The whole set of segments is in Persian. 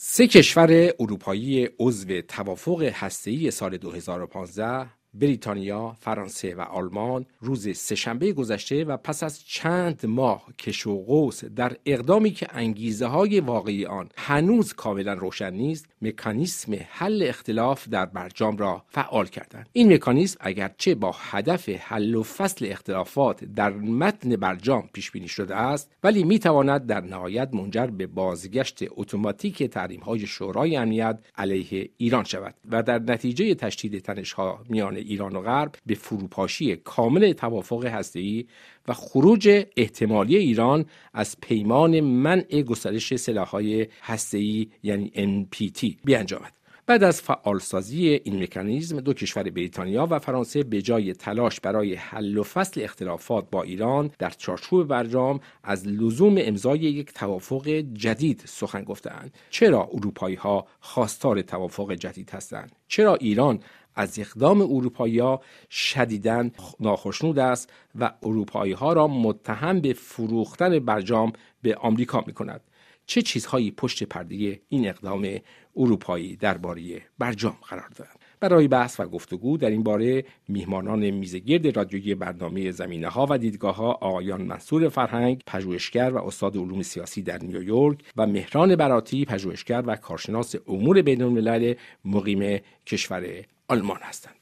سه کشور اروپایی عضو توافق هسته‌ای سال 2015 بریتانیا، فرانسه و آلمان روز سهشنبه گذشته و پس از چند ماه کش و قوس در اقدامی که انگیزه های واقعی آن هنوز کاملا روشن نیست مکانیسم حل اختلاف در برجام را فعال کردند. این مکانیسم اگرچه با هدف حل و فصل اختلافات در متن برجام پیش بینی شده است ولی می تواند در نهایت منجر به بازگشت اتوماتیک تحریم های شورای امنیت علیه ایران شود و در نتیجه تشدید تنش ها میان ایران و غرب به فروپاشی کامل توافق هسته‌ای و خروج احتمالی ایران از پیمان منع گسترش سلاح‌های هسته‌ای یعنی NPT بیانجامد. بعد از فعالسازی این مکانیزم دو کشور بریتانیا و فرانسه به جای تلاش برای حل و فصل اختلافات با ایران در چارچوب برجام از لزوم امضای یک توافق جدید سخن گفتند چرا اروپایی ها خواستار توافق جدید هستند چرا ایران از اقدام اروپایی ها شدیدن ناخشنود است و اروپایی ها را متهم به فروختن برجام به آمریکا می کند چه چیزهایی پشت پرده این اقدام اروپایی درباره برجام قرار دارند برای بحث و گفتگو در این باره میهمانان میزگرد رادیویی برنامه زمینه ها و دیدگاه ها آقایان منصور فرهنگ پژوهشگر و استاد علوم سیاسی در نیویورک و مهران براتی پژوهشگر و کارشناس امور بین الملل مقیم کشور آلمان هستند.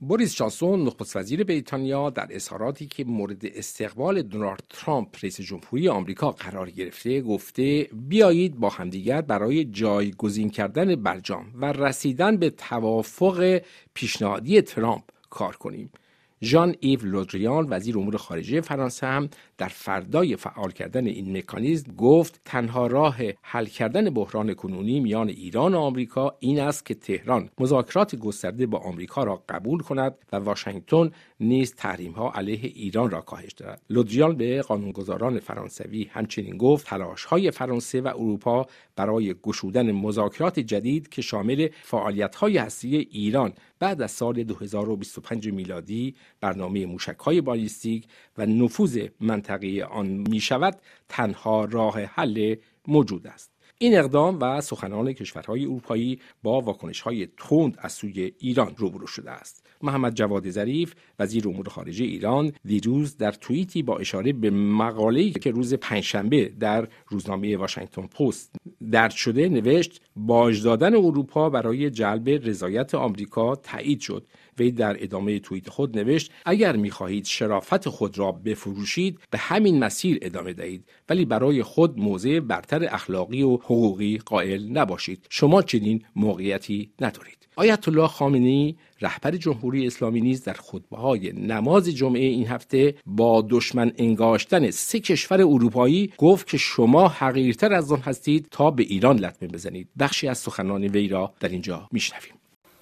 بوریس جانسون نخست وزیر بریتانیا در اظهاراتی که مورد استقبال دونالد ترامپ رئیس جمهوری آمریکا قرار گرفته گفته بیایید با همدیگر برای جایگزین کردن برجام و رسیدن به توافق پیشنهادی ترامپ کار کنیم. ژان ایو لودریان وزیر امور خارجه فرانسه هم در فردای فعال کردن این مکانیزم گفت تنها راه حل کردن بحران کنونی میان ایران و آمریکا این است که تهران مذاکرات گسترده با آمریکا را قبول کند و واشنگتن نیز تحریم ها علیه ایران را کاهش دهد. لودریان به قانونگذاران فرانسوی همچنین گفت تلاش های فرانسه و اروپا برای گشودن مذاکرات جدید که شامل فعالیت های هستی ایران بعد از سال 2025 میلادی برنامه موشک های بالیستیک و نفوذ منطقه آن می شود تنها راه حل موجود است. این اقدام و سخنان کشورهای اروپایی با واکنشهای تند از سوی ایران روبرو شده است. محمد جواد ظریف وزیر امور خارجه ایران دیروز در توییتی با اشاره به مقاله‌ای که روز پنجشنبه در روزنامه واشنگتن پست درد شده نوشت باج دادن اروپا برای جلب رضایت آمریکا تایید شد. وی در ادامه توییت خود نوشت اگر می‌خواهید شرافت خود را بفروشید به همین مسیر ادامه دهید ولی برای خود موضع برتر اخلاقی و حقوقی قائل نباشید. شما چنین موقعیتی ندارید. آیت الله خامنه‌ای رهبر جمهوری اسلامی نیز در خطبه های نماز جمعه این هفته با دشمن انگاشتن سه کشور اروپایی گفت که شما حقیرتر از آن هستید تا به ایران لطمه بزنید. بخشی از سخنان وی را در اینجا میشنویم.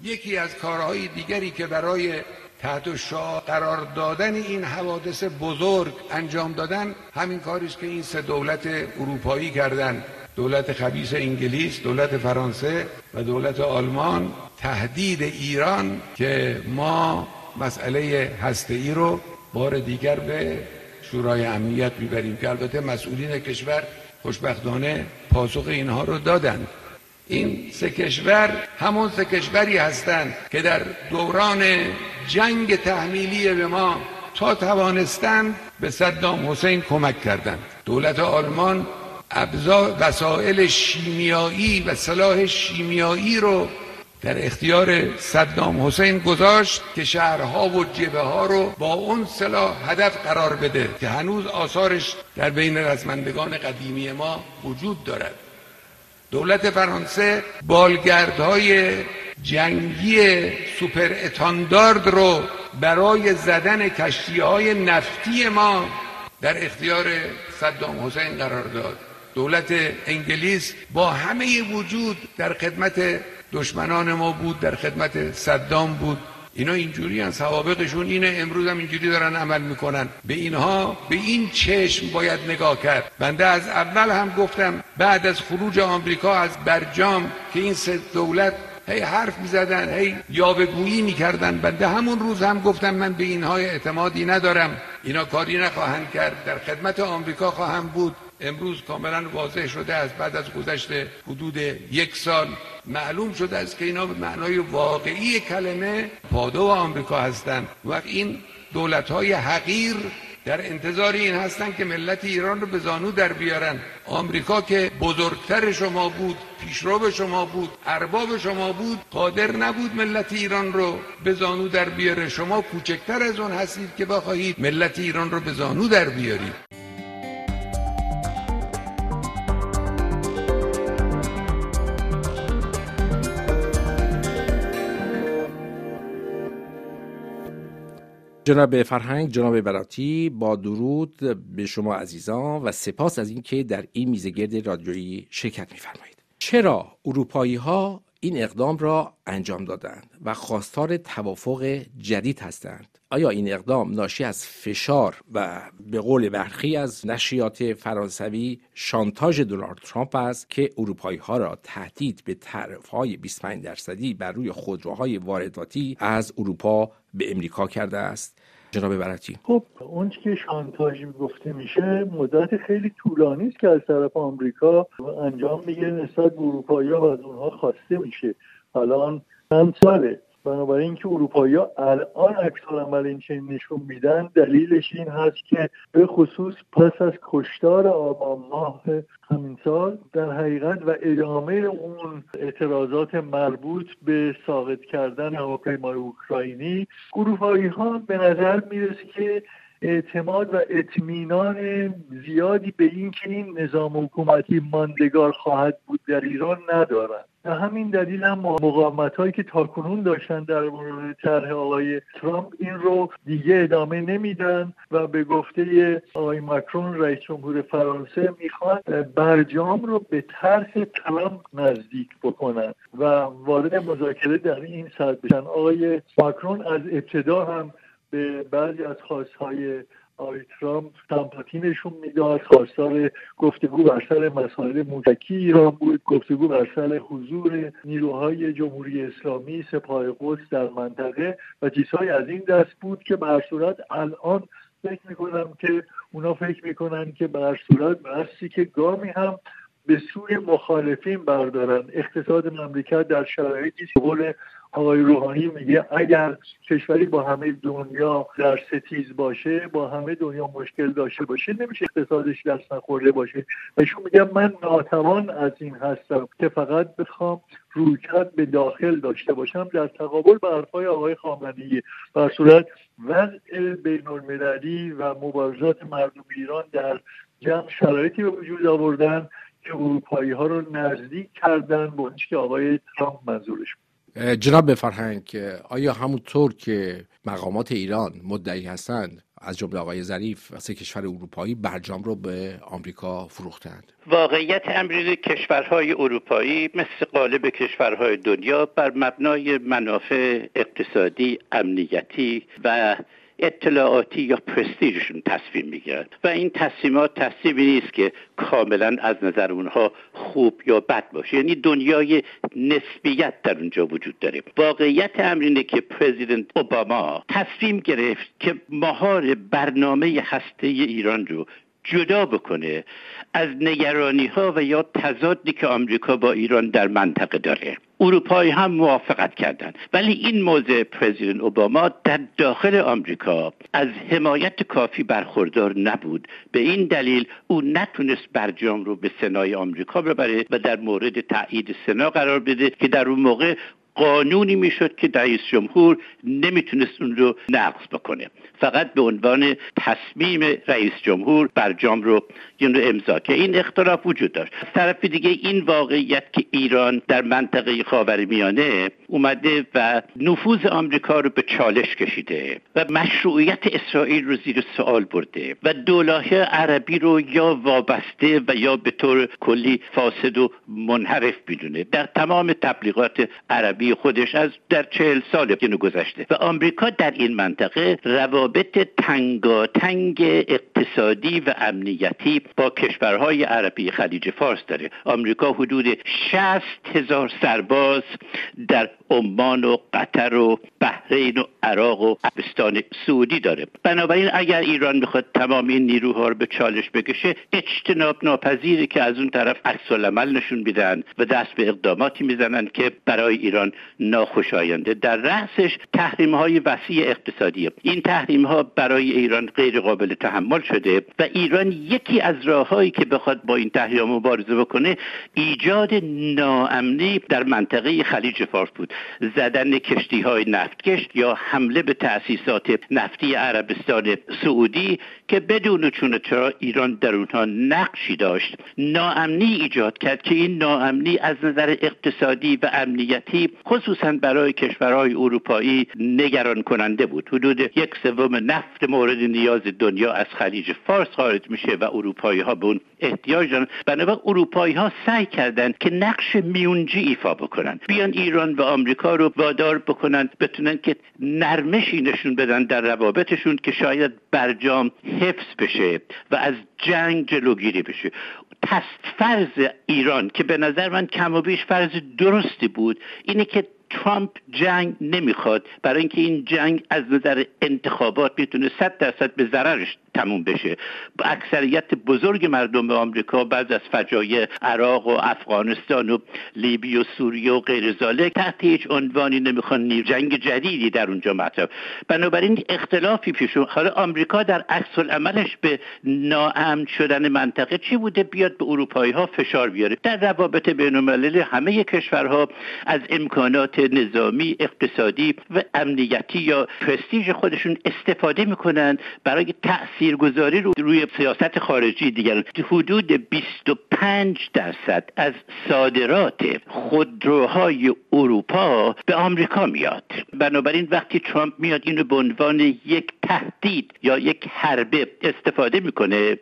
یکی از کارهای دیگری که برای تحت شاه قرار دادن این حوادث بزرگ انجام دادن همین کاری است که این سه دولت اروپایی کردند دولت خبیس انگلیس دولت فرانسه و دولت آلمان تهدید ایران که ما مسئله هسته ای رو بار دیگر به شورای امنیت می‌بریم. که البته مسئولین کشور خوشبختانه پاسخ اینها رو دادند این سه کشور همون سه کشوری هستند که در دوران جنگ تحمیلی به ما تا توانستند به صدام حسین کمک کردند. دولت آلمان ابزار وسایل شیمیایی و سلاح شیمیایی رو در اختیار صدام حسین گذاشت که شهرها و جبه ها رو با اون سلاح هدف قرار بده که هنوز آثارش در بین رزمندگان قدیمی ما وجود دارد. دولت فرانسه بالگردهای جنگی سوپر اتاندارد رو برای زدن کشتی های نفتی ما در اختیار صدام حسین قرار داد. دولت انگلیس با همه وجود در خدمت دشمنان ما بود در خدمت صدام بود. اینا اینجوری هن. سوابقشون اینه امروز هم اینجوری دارن عمل می‌کنن. به اینها به این چشم باید نگاه کرد. بنده از اول هم گفتم بعد از خروج آمریکا از برجام که این سه دولت هی حرف می‌زدن هی یاوهگویی می‌کردن. بنده همون روز هم گفتم من به اینها اعتمادی ندارم. اینا کاری نخواهند کرد. در خدمت آمریکا خواهم بود. امروز کاملا واضح شده است بعد از گذشت حدود یک سال معلوم شده است که اینا به معنای واقعی کلمه پادو آمریکا هستند. و این دولت های حقیر در انتظار این هستند که ملت ایران رو به زانو در بیارن. آمریکا که بزرگتر شما بود پیشرو شما بود ارباب شما بود قادر نبود ملت ایران رو به زانو در بیاره. شما کوچکتر از اون هستید که بخواهید ملت ایران رو به زانو در بیارید. جناب فرهنگ جناب براتی با درود به شما عزیزان و سپاس از اینکه در این میزگرد رادیویی شرکت میفرمایید. چرا اروپایی ها این اقدام را انجام دادند و خواستار توافق جدید هستند. آیا این اقدام ناشی از فشار و به قول برخی از نشریات فرانسوی شانتاژ دونالد ترامپ است که اروپایی ها را تهدید به تعرف های 25 درصدی بر روی خودروهای وارداتی از اروپا به امریکا کرده است؟ جناب براتی خب اون که شانتاژ گفته میشه مدت خیلی طولانی است که از طرف آمریکا انجام می‌گیره نسبت به اروپایی و از اونها خواسته میشه. الان چند ساله؟ بنابراین که اروپایی الان عکس عمل این چنین نشون میدن دلیلش این هست که به خصوص پس از کشتار آبان ماه همین سال در حقیقت و ادامه اون اعتراضات مربوط به ساقط کردن هواپیمای اوکراینی اروپایی ها به نظر می‌رسه که اعتماد و اطمینان زیادی به اینکه این نظام حکومتی ماندگار خواهد بود در ایران ندارند به همین دلیل هم مقاومت هایی که تاکنون داشتن در مورد طرح آقای ترامپ این رو دیگه ادامه نمیدن و به گفته آقای مکرون رئیس جمهور فرانسه می‌خوان برجام رو به طرح ترامپ نزدیک بکنن و وارد مذاکره در این سطح بشن. آقای مکرون از ابتدا هم به بعضی از خواستهای آقای ترامپ سمپاتی نشون می‌داد. خواستار گفتگو بر سر مسائل موشکی ایران بود. گفتگو بر سر حضور نیروهای جمهوری اسلامی سپاه قدس در منطقه و چیزهای از این دست بود که به صورت الان فکر می‌کنم که اونا فکر می‌کنن که به صورت بحثی که گامی هم به سوی مخالفین بردارن. اقتصاد مملکت در شرایطی قول آقای روحانی میگه اگر کشوری با همه دنیا در ستیز باشه با همه دنیا مشکل داشته باشه نمیشه اقتصادش دست نخورده باشه. ایشون میگه من ناتوان از این هستم که فقط بخوام رویکرد به داخل داشته باشم در تقابل به حرفهای آقای خامنه‌ای. بر صورت وضع بین المللی و مبارزات مردم ایران در جمع شرایطی به وجود آوردن که اروپایی ها رو نزدیک کردن به که آقای ترامپ منظورش جناب فرهنگ آیا همونطور که مقامات ایران مدعی هستند از جمله آقای ظریف سه کشور اروپایی برجام رو به آمریکا فروختند؟ واقعیت امری کشورهای اروپایی مثل قالب کشورهای دنیا بر مبنای منافع اقتصادی امنیتی و اطلاعاتی یا پرستیجشون تصمیم می‌گیرن. و این تصمیمات تصمیمی نیست که کاملا از نظر اونها خوب یا بد باشه. یعنی دنیای نسبیت در اونجا وجود داره. واقعیت امر اینه که پرزیدنت اوباما تصمیم گرفت که مهار برنامه هسته ایران رو جدا بکنه از نگرانی ها و یا تضادی که آمریکا با ایران در منطقه داره. اروپایی هم موافقت کردند ولی این موضع پرزیدنت اوباما در داخل آمریکا از حمایت کافی برخوردار نبود. به این دلیل او نتونست برجام رو به سنای آمریکا ببره و در مورد تایید سنا قرار بده که در اون موقع قانونی می‌شد که رئیس جمهور نمی‌تونست اون رو نقض بکنه. فقط به عنوان تصمیم رئیس جمهور برجام رو این امضا که این اختلاف وجود داشت. طرف دیگه این واقعیت که ایران در منطقه خاورمیانه اومده و نفوذ آمریکا رو به چالش کشیده و مشروعیت اسرائیل رو زیر سوال برده و دولاه عربی رو یا وابسته و یا به طور کلی فاسد و منحرف می‌دونه. در تمام تبلیغات عربی خودش از در چهل سال گذشته. و آمریکا در این منطقه روابط تنگاتنگ اقتصادی و امنیتی با کشورهای عربی خلیج فارس داره. آمریکا حدود 60 هزار سرباز در عمان و قطر و بحرین و عراق و عربستان سعودی داره. بنابراین اگر ایران بخواد تمام این نیروها رو به چالش بکشه اجتناب ناپذیری که از اون طرف عکس نشون میدن و دست به اقداماتی می‌زنن که برای ایران ناخوشاینده. در رأسش تحریم های وسیع اقتصادی. این تحریم ها برای ایران غیر قابل تحمل شده و ایران یکی از راههایی که بخواد با این تحریم مبارزه بکنه ایجاد ناامنی در منطقه خلیج فارس بود. زدن کشتی های نفتکش یا حمله به تأسیسات نفتی عربستان سعودی که بدون چون چرا ایران در اونها نقشی داشت ناامنی ایجاد کرد که این ناامنی از نظر اقتصادی و امنیتی خصوصا برای کشورهای اروپایی نگران کننده بود. حدود یک سوم نفت مورد نیاز دنیا از خلیج فارس خارج میشه و اروپایی ها به اون احتیاج دارن. بنابراین اروپایی ها سعی کردند که نقش میونجی ایفا بکنن. بیان ایران و آمریکا رو وادار بکنن بتونن که نرمشی نشون بدن در روابطشون که شاید برجام حفظ بشه و از جنگ جلوگیری بشه. پس فرض ایران که به نظر من کم و بیش فرض درستی بود اینه که ترامپ جنگ نمی‌خواد. برای اینکه این جنگ از نظر انتخابات می‌تونه صد درصد به ضررش تموم بشه. اکثریت بزرگ مردم آمریکا بعد از فجایع عراق و افغانستان و لیبی و سوریه و غیر ذالک تحت هیچ عنوانی نمی‌خوان جنگ جدیدی در اونجا مطرح. بنابراین اختلافی پیش حالا آمریکا در عکس عملش به ناامن شدن منطقه چی بوده؟ بیاد به اروپایی ها فشار بیاره. در روابط بین همه کشورها از امکانات نظامی اقتصادی و امنیتی یا پرستیژ خودشون استفاده می‌کنن برای تاثیر تاثیرگذاری رو روی سیاست خارجی دیگر حدود 25 درصد از صادرات خودروهای اروپا به آمریکا میاد. بنابراین وقتی ترامپ میاد اینو به عنوان یک تهدید یا یک حربه استفاده می‌کنه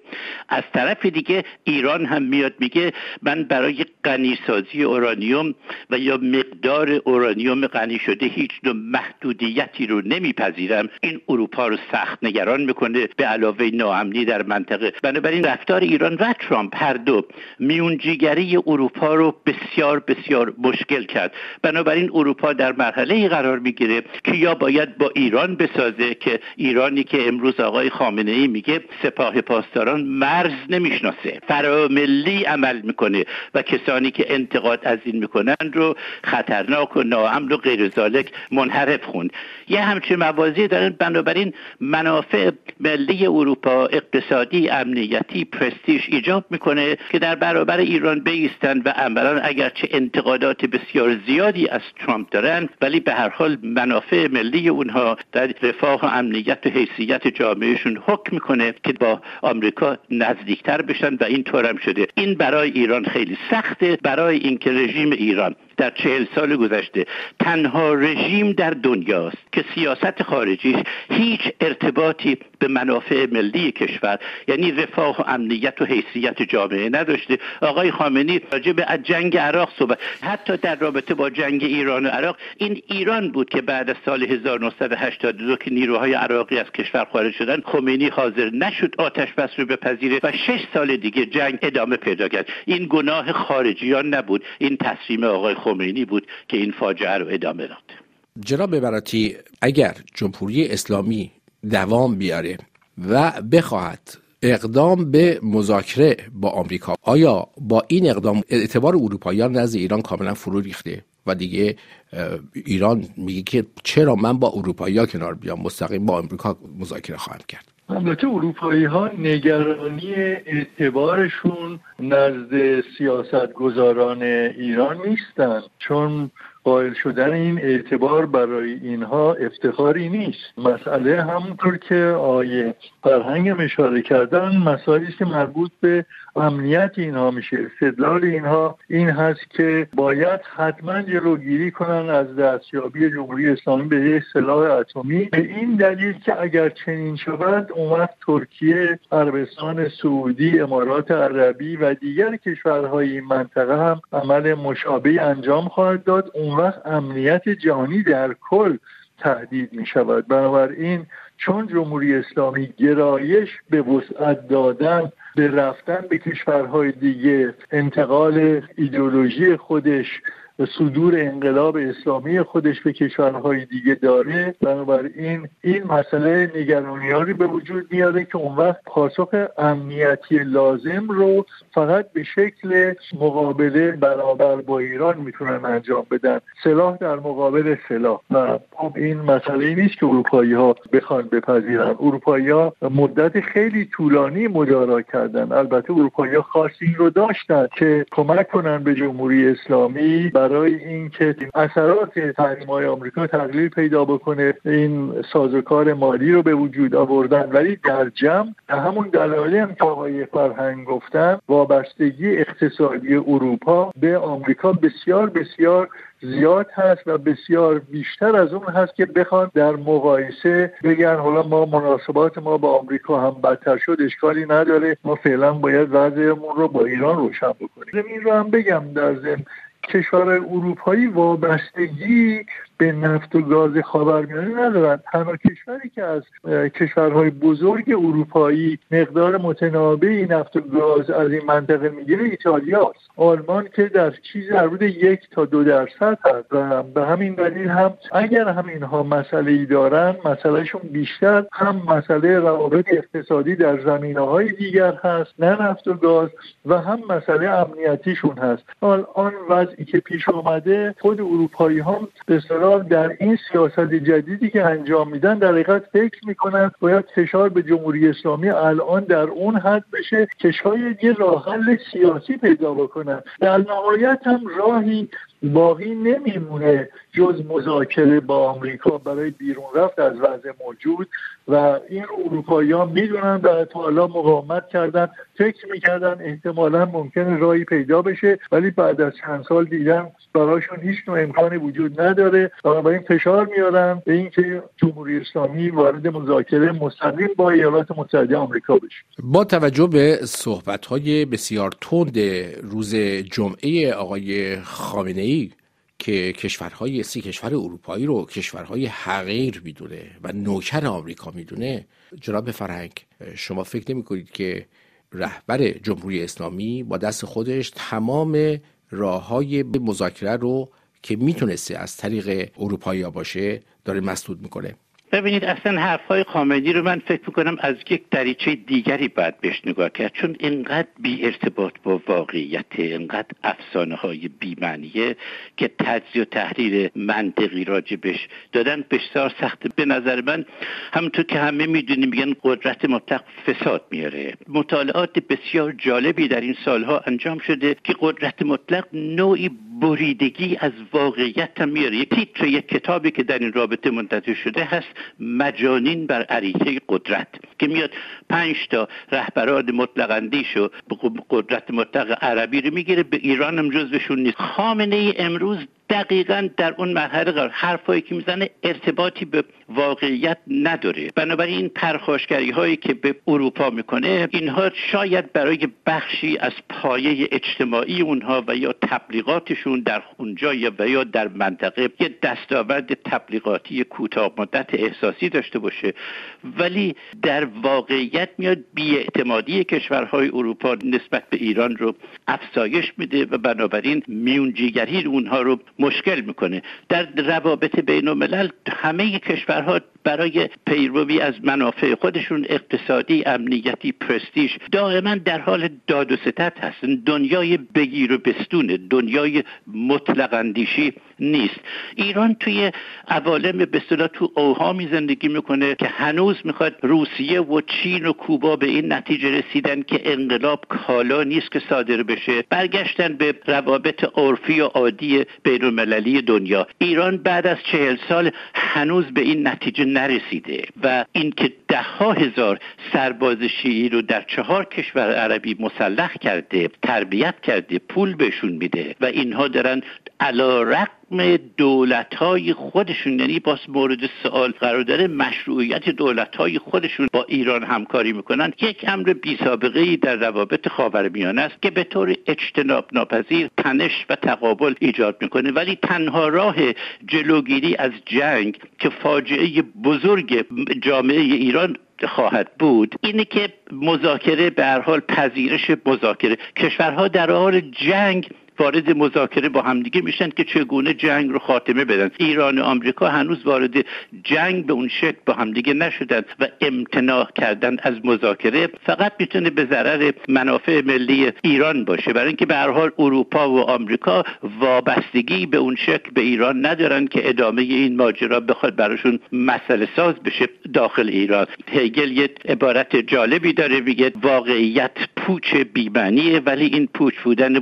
از طرف دیگه ایران هم میاد میگه من برای غنیسازی اورانیوم و یا مقدار اورانیوم غنی شده هیچ نوع محدودیتی رو نمیپذیرم. این اروپا رو سخت نگران می‌کنه به علاوه ناامنی در منطقه. بنابراین رفتار ایران و ترامپ هر دو میونجیگری اروپا رو بسیار بسیار مشکل کرد. بنابراین اروپا در مرحله قرار می‌گیره که یا باید با ایران بسازه که ایرانی که امروز آقای خامنه ای میگه سپاه پاسداران مرز نمی‌شناسه. فراملی عمل می‌کنه و کسانی که انتقاد از این می‌کنن رو خطرناک و ناامن و غیر منحرف خوند. یه همچین موازی دارن. بنابراین منافع ملی اروپا اقتصادی امنیتی پرستیش ایجاب می‌کنه که در برابر ایران بیستن و عملا اگرچه انتقادات بسیار زیادی از ترامپ دارن ولی به هر حال منافع ملی اونها در رفاه و امنیت و حیثیت جامعهشون حکم می‌کنه که با آمریکا نزدیکتر بشن و این هم شده. این برای ایران خیلی سخته برای اینکه رژیم ایران در چهل سال گذشته تنها رژیم در دنیاست که سیاست خارجیش هیچ ارتباطی به منافع ملی کشور یعنی رفاه و امنیت و حیثیت جامعه نداشته. آقای خامنی راجع به جنگ عراق صحبت. حتی در رابطه با جنگ ایران و عراق این ایران بود که بعد از سال 1982 که نیروهای عراقی از کشور خارج شدن خمینی حاضر نشد آتش بس رو بپذیره و شش سال دیگه جنگ ادامه پیدا کرد. این گناه خارجیان نبود. این تصمیم آقای خمینی بود که این فاجعه رو ادامه داد. جناب براتی اگر جمهوری اسلامی دوام بیاره و بخواهد اقدام به مذاکره با آمریکا آیا با این اقدام اعتبار اروپاییان نزد ایران کاملا فرو ریخته؟ و دیگه ایران میگه که چرا من با اروپایی کنار بیام مستقیم با آمریکا مذاکره خواهم کرد؟ البته اروپایی ها نگرانی اعتبارشون نزد سیاست گذاران ایران نیستن چون قائل شدن این اعتبار برای اینها افتخاری نیست. مسئله همونطور که آیه فرهنگ اشاره کردن مسائلی که مربوط به امنیت اینها میشه استدلال اینها این هست که باید حتما جلوگیری کنن از دستیابی جمهوری اسلامی به یک سلاح اتمی. به این دلیل که اگر چنین شود وقت ترکیه عربستان سعودی امارات عربی و دیگر کشورهای این منطقه هم عمل مشابه انجام خواهد داد. اون وقت امنیت جهانی در کل تهدید می شود بنابراین چون جمهوری اسلامی گرایش به وسعت دادن به رفتن به کشورهای دیگه انتقال ایدئولوژی خودش صدور انقلاب اسلامی خودش به کشورهای دیگه داره. بنابراین این مسئله نگرانیاری به وجود میاره که اون وقت پاسخ امنیتی لازم رو فقط به شکل مقابله برابر با ایران می‌تونن انجام بدن. سلاح در مقابل سلاح. و خب این مسئله نیست که اروپایی ها بخوان بپذیرن. اروپایی ها مدت خیلی طولانی مدارا کردن. البته اروپایی ها خاص این رو داشتن که کمک کنن به جمهوری اسلامی برای اینکه اثرات تحریم های آمریکا تقلیل پیدا بکنه این سازوکار مالی رو به وجود آوردن. ولی در جمع همون دلایلی هم که آقای فرهنگ گفتن وابستگی اقتصادی اروپا به آمریکا بسیار بسیار زیاد هست و بسیار بیشتر از اون هست که بخوان در مقایسه بگن حالا ما مناسبات ما با آمریکا هم بدتر شد اشکالی نداره. ما فعلا باید وضعمون رو با ایران روشن بکنیم. این رو هم بگم در ضمن. کشورهای اروپایی وابستگی به نفت و گاز خاورمیانه ندارن. تنها کشوری که از کشورهای بزرگ اروپایی مقدار متنابعی نفت و گاز از این منطقه می‌گیره ایتالیا است آلمان که در چیز در حدود یک تا دو درصد هست. و به همین دلیل هم اگر هم اینها مسئله ای دارن مسئلهشون بیشتر هم مسئله روابط اقتصادی در زمینه های دیگر هست نه نفت و گاز و هم مسئله امنیتیشون هست. آن وضعی که پیش آمده خود اروپایی هم به در این سیاست جدیدی که انجام میدن در حقیقت فکر می‌کنن باید فشار به جمهوری اسلامی الان در اون حد بشه که شاید یه راه حل سیاسی پیدا بکنن. در نهایت هم راهی باقی نمیمونه جز مذاکره با آمریکا برای بیرون رفت از وضع موجود و این اروپایی ها می‌دونن و تا حالا مقاومت کردن فکر می‌کردن احتمالا ممکن راهی پیدا بشه ولی بعد از چند سال دیدن برایشون هیچ نوع امکانی وجود نداره. این فشار میارن به اینکه جمهوری اسلامی وارد مذاکره مستقیم با ایالات متحده آمریکا بشه. با توجه به صحبت های بسیار تند روز جمعه آقای خامنه ای که کشورهای سی کشور اروپایی رو کشورهای حقیر می‌دونه و نوکر آمریکا می‌دونه جناب فرهنگ شما فکر نمی کنید که رهبر جمهوری اسلامی با دست خودش تمام راه های مذاکره رو که می‌تونسته از طریق اروپایی باشه داره مسدود می‌کنه؟ ببینید اصلا حرفهای خامنی رو من فکر می‌کنم از یک دریچه دیگری باید بهش نگاه کرد. چون اینقدر بی ارتباط با واقعیت اینقدر افسانه های بیمعنیه که تجزیه و تحریر منطقی راجبش دادن بسیار سخته. به نظر من همونطور که همه می‌دونیم میگن قدرت مطلق فساد میاره مطالعات بسیار جالبی در این سالها انجام شده که قدرت مطلق نوعی بریدگی از واقعیت هم میاره. یک تیتر یک کتابی که در این رابطه منتشر شده هست مجانین بر عریضه قدرت که میاد پنج تا رهبران مطلق اندیش و قدرت مطلق عربی رو می‌گیره. به ایران هم جزوشون نیست. خامنه ای امروز دقیقا در اون مرحله قرار. حرفایی که می‌زنه ارتباطی به واقعیت نداره. بنابراین این پرخاشگری هایی که به اروپا می‌کنه اینها شاید برای بخشی از پایه اجتماعی اونها و یا تبلیغاتشون در اونجا و یا در منطقه یه دستاورد تبلیغاتی کوتاه مدت احساسی داشته باشه. ولی در واقعیت میاد بیاعتمادی کشورهای اروپا نسبت به ایران رو افزایش میده و بنابراین میونجیگری اونها رو مشکل می‌کنه. در روابط بین الملل همه کشورها برای پیروی از منافع خودشون اقتصادی امنیتی پرستیش دائما در حال داد و ستت هستن. دنیای بگیر و بستونه دنیای مطلق اندیشی نیست. ایران توی عوالم به تو اوهامی زندگی می‌کنه که هنوز می‌خواد روسیه و چین و کوبا به این نتیجه رسیدن که انقلاب کالا نیست که صادر بشه. برگشتن به روابط عرفی و عادی بین المللی دنیا. ایران بعد از چهل سال هنوز به این نتیجه نرسیده و اینکه ده ها هزار سرباز شیعی رو در چهار کشور عربی مسلح کرده تربیت کرده پول بهشون میده و اینها دارن علا رقم دولت های خودشون یعنی باز مورد سوال قرار داره مشروعیت دولت های خودشون با ایران همکاری می‌کنن. یک امر بی سابقه ای در روابط خاورمیانه است که به طور اجتناب ناپذیر تنش و تقابل ایجاد می‌کنه. ولی تنها راه جلوگیری از جنگ که فاجعه بزرگ جامعه ایران خواهد بود اینه که مذاکره به هر حال پذیرش مذاکره. کشورها در حال جنگ وارد مذاکره با همدیگه میشن که چگونه جنگ رو خاتمه بدن. ایران و آمریکا هنوز وارد جنگ به اون شکل با همدیگه نشدن و امتناع کردن از مذاکره. فقط می‌تونه به ضرر منافع ملی ایران باشه. برای اینکه به هر حال اروپا و آمریکا وابستگی به اون شکل به ایران ندارن که ادامه این ماجرا بخواد براشون مسئله ساز بشه داخل ایران. هگل یه عبارت جالبی داره میگه واقعیت پوچ بیمعنیه ولی این پوچ بودن و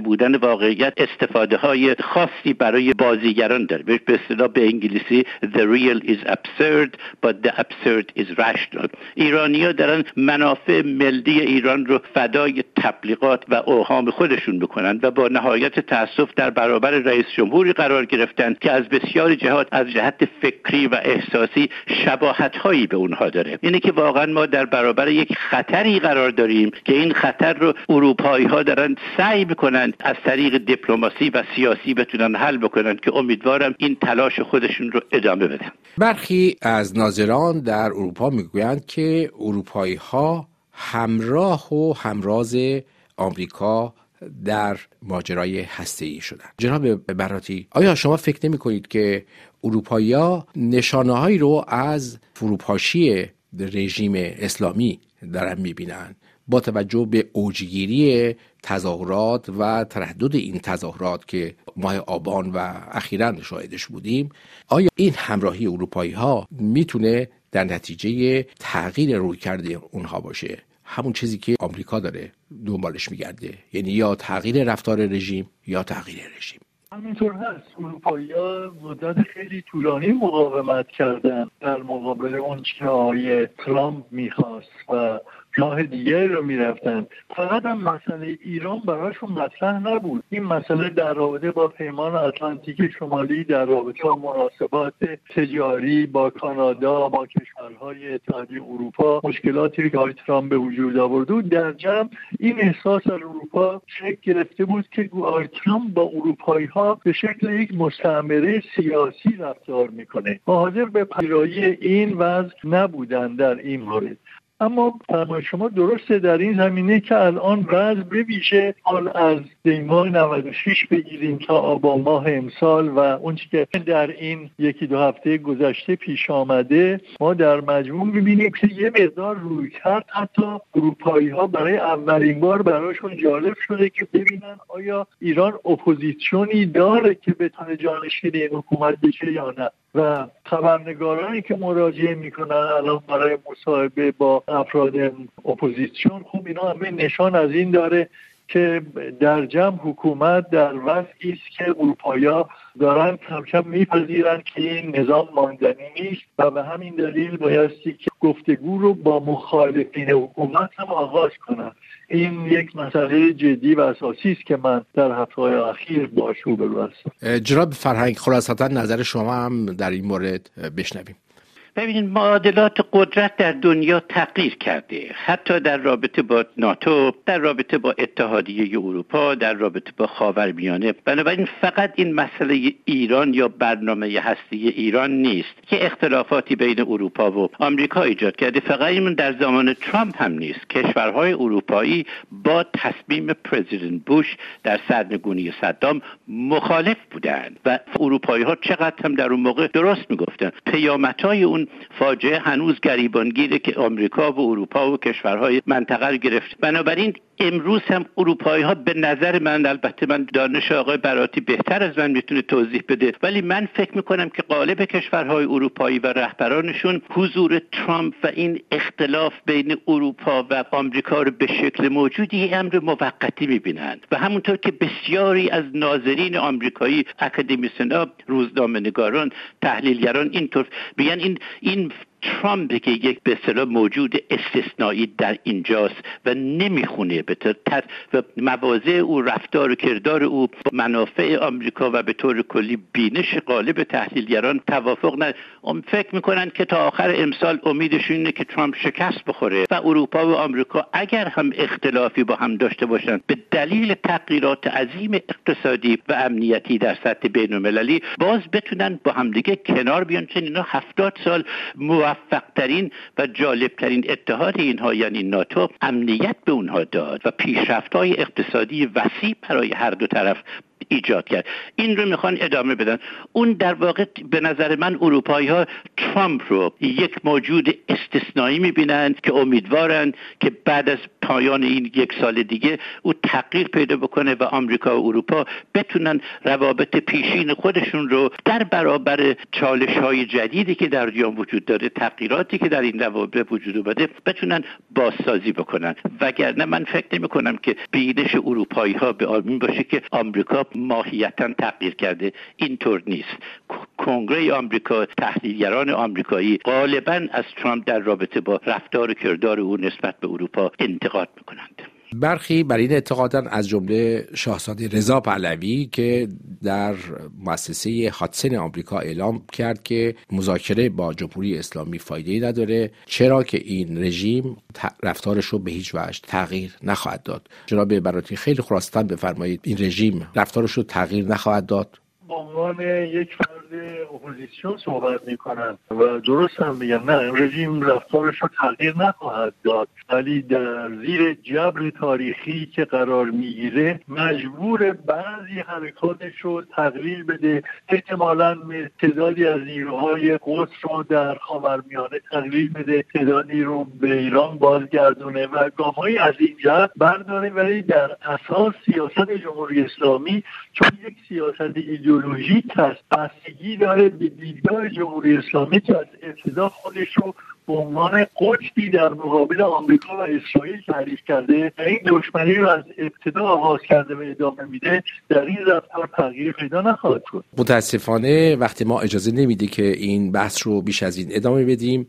بودن واقعیت استفاده های خاصی برای بازیگران داره. به اصطلاح به انگلیسی the real is absurd but the absurd is rational ایرانیا دارن منافع ملی ایران رو فدای تبلیغات و اوهام خودشون بکنن و با نهایت تاسف در برابر رئیس جمهوری قرار گرفتن که از بسیاری جهات از جهت فکری و احساسی شباهت هایی به اونها داره. اینه که واقعا ما در برابر یک خطری قرار داریم که این خطر رو اروپایی ها دارن سعی می‌کنن طریق دیپلماسی و سیاسی بتونن حل بکنن که امیدوارم این تلاش خودشون رو ادامه بدن. برخی از ناظران در اروپا می‌گویند که اروپایی ها همراه و همراز آمریکا در ماجرای هسته ای شدن. جناب براتی آیا شما فکر نمی کنید که اروپایی ها نشانه هایی رو از فروپاشی رژیم اسلامی دارن می‌بینن؟ با توجه به اوجگیری تظاهرات و تردد این تظاهرات که ماه آبان و اخیرا شاهدش بودیم آیا این همراهی اروپایی ها می‌تونه در نتیجه تغییر روی کرده اونها باشه؟ همون چیزی که آمریکا داره دنبالش میگرده. یعنی یا تغییر رفتار رژیم یا تغییر رژیم. همینطور هست. اروپایی ها مدت خیلی طولانی مقاومت کردن در مقابل اون که آقای ترامپ می‌خواست و راه دیگری رو می‌رفتن. فقط هم مسئله ایران براشون مطرح نبود. این مسئله در رابطه با پیمان اتلانتیک شمالی در رابطه با مناسبات تجاری با کانادا با کشورهای اتحادیه اروپا مشکلاتی که آقای ترامپ به وجود آورده بود در جمع این احساس در اروپا شکل گرفته بود که آقای ترامپ با اروپایی ها به شکل یک مستعمره سیاسی رفتار می‌کنه. حاضر به پیرایی این وضع نبودن در این مورد. اما فرمای شما درسته در این زمینه که الان بعض به ویژه حال از دیماه 96 بگیریم تا آبا ماه امسال و اون که در این یکی دو هفته گذشته پیش آمده ما در مجموع می‌بینیم که یه مقدار روی کرد. حتی اروپایی ها برای اولین بار براشون جالب شده که ببینن آیا ایران اپوزیسیونی داره که بتونه جانشین این حکومت بشه یا نه. و خبرنگارانی که مراجعه می‌کنن الان برای مصاحبه با افراد اپوزیسیون خوب اینا همه نشان از این داره که در جمع حکومت در وضعی است که اروپایا دارن کم کم میپذیرند که این نظام ماندنی نیست و به همین دلیل بایستی که گفتگو رو با مخالفین حکومت هم آغاز کنند این یک مسئله جدی و اساسی است که من در هفته اخیر باش روبرو هستم. جناب فرهنگ خلاصتا نظر شما هم در این مورد بشنویم. ببینید معادلات قدرت در دنیا تغییر کرده. حتی در رابطه با ناتو در رابطه با اتحادیه اروپا در رابطه با خاورمیانه. بنابراین فقط این مسئله ایران یا برنامه هستی ایران نیست که اختلافاتی بین اروپا و آمریکا ایجاد کرده. فقط این در زمان ترامپ هم نیست. کشورهای اروپایی با تصمیم پرزیدنت بوش در سرنگونی صدام مخالف بودند و اروپایی ها چقدر هم در اون موقع درست می‌گفتن. پیامدهای اون فاجعه هنوز گریبانگیره که آمریکا و اروپا و کشورهای منطقه رو گرفت. بنابراین امروز هم اروپایی ها به نظر من البته من دانش آقای براتی بهتر از من می‌تونه توضیح بده ولی من فکر می‌کنم که قالب کشورهای اروپایی و رهبرانشون حضور ترامپ و این اختلاف بین اروپا و آمریکا رو به شکل موجودی امر موقتی می‌بینند. و همونطور که بسیاری از ناظرین آمریکایی اکادمیسنا روزنامه نگاران تحلیلگران اینطور بیان این این ترامپ که یک به اصطلاح موجود استثنایی در اینجاست و نمی‌خونه به و مواضع او رفتار و کردار او منافع آمریکا و به طور کلی بینش غالب تحلیلگران توافق نه فکر می‌کنن که تا آخر امسال امیدشون اینه که ترامپ شکست بخوره و اروپا و آمریکا اگر هم اختلافی با هم داشته باشند به دلیل تغییرات عظیم اقتصادی و امنیتی در سطح بین المللی باز بتونن با همدیگه کنار بیان. چون اینا هفتاد سال موفقترین و جالبترین اتحاد اینها یعنی ناتو امنیت به اونها داد و پیشرفت های اقتصادی وسیع برای هر دو طرف ایجاد کرد. این رو می‌خوان ادامه بدن. اون در واقع به نظر من اروپایی ها ترامپ رو یک موجود استثنایی می‌بینن که امیدوارن که بعد از پایان این یک سال دیگه او تغییر پیدا بکنه و آمریکا و اروپا بتونن روابط پیشین خودشون رو در برابر چالش های جدیدی که در جهان وجود داره تغییراتی که در این روابط وجود اومده بتونن بازسازی بکنن. وگرنه من فکر نمی کنم که بینش اروپایی ها به آرمین باشه که آمریکا ماهیتا تغییر کرده. اینطور نیست. کنگره آمریکا تحلیلگران آمریکایی غالبا از ترامپ در رابطه با رفتار و کردار او نسبت به اروپا انتقاد می‌کنند. برخی بر این اعتقادن از جمله شاهزاده رضا پهلوی که در مؤسسه هاتسن آمریکا اعلام کرد که مذاکره با جمهوری اسلامی فایده نداره چرا که این رژیم رفتارش رو به هیچ وجه تغییر نخواهد داد. جناب براتی خیلی خواستن بفرمایید این رژیم رفتارش رو تغییر نخواهد داد؟ به عنوان یک اپوزیسیون صحبت می‌کنن و درست هم میگن نه رژیم رفتارش رو تغییر نخواهد داد. ولی در زیر جبر تاریخی که قرار می‌گیره مجبور بعضی حرکاتش رو تغییر بده. احتمالا تعدادی از نیروهای قدس رو در خاورمیانه تغییر بده تعدادی رو به ایران بازگردونه و گامهایی از اینجا برداره. ولی در اساس سیاست جمهوری اسلامی چون یک سیاست ایدئولوژیک هست بستگی داره به دیدگاه جمهوری اسلامی که از ابتدا خودش رو به عنوان قطبی در مقابل آمریکا و اسرائیل تعریف کرده و این دشمنی رو از ابتدا آغاز کرده و ادامه میده در این رفتار تغییر پیدا نخواهد کنید متاسفانه وقتی ما اجازه نمیده که این بحث رو بیش از این ادامه بدیم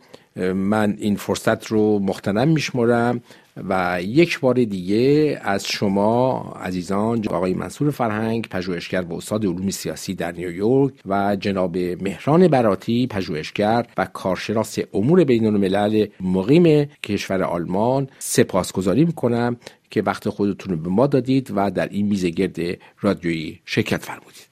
من این فرصت رو مختنم میشمرم و یک بار دیگه از شما عزیزان آقای منصور فرهنگ پژوهشگر و استاد علوم سیاسی در نیویورک و جناب مهران براتی پژوهشگر و کارشناس امور بین الملل مقیم کشور آلمان. سپاسگزاری می‌کنم که وقت خودتون رو به ما دادید و در این میزگرد رادیویی شرکت فرمودید.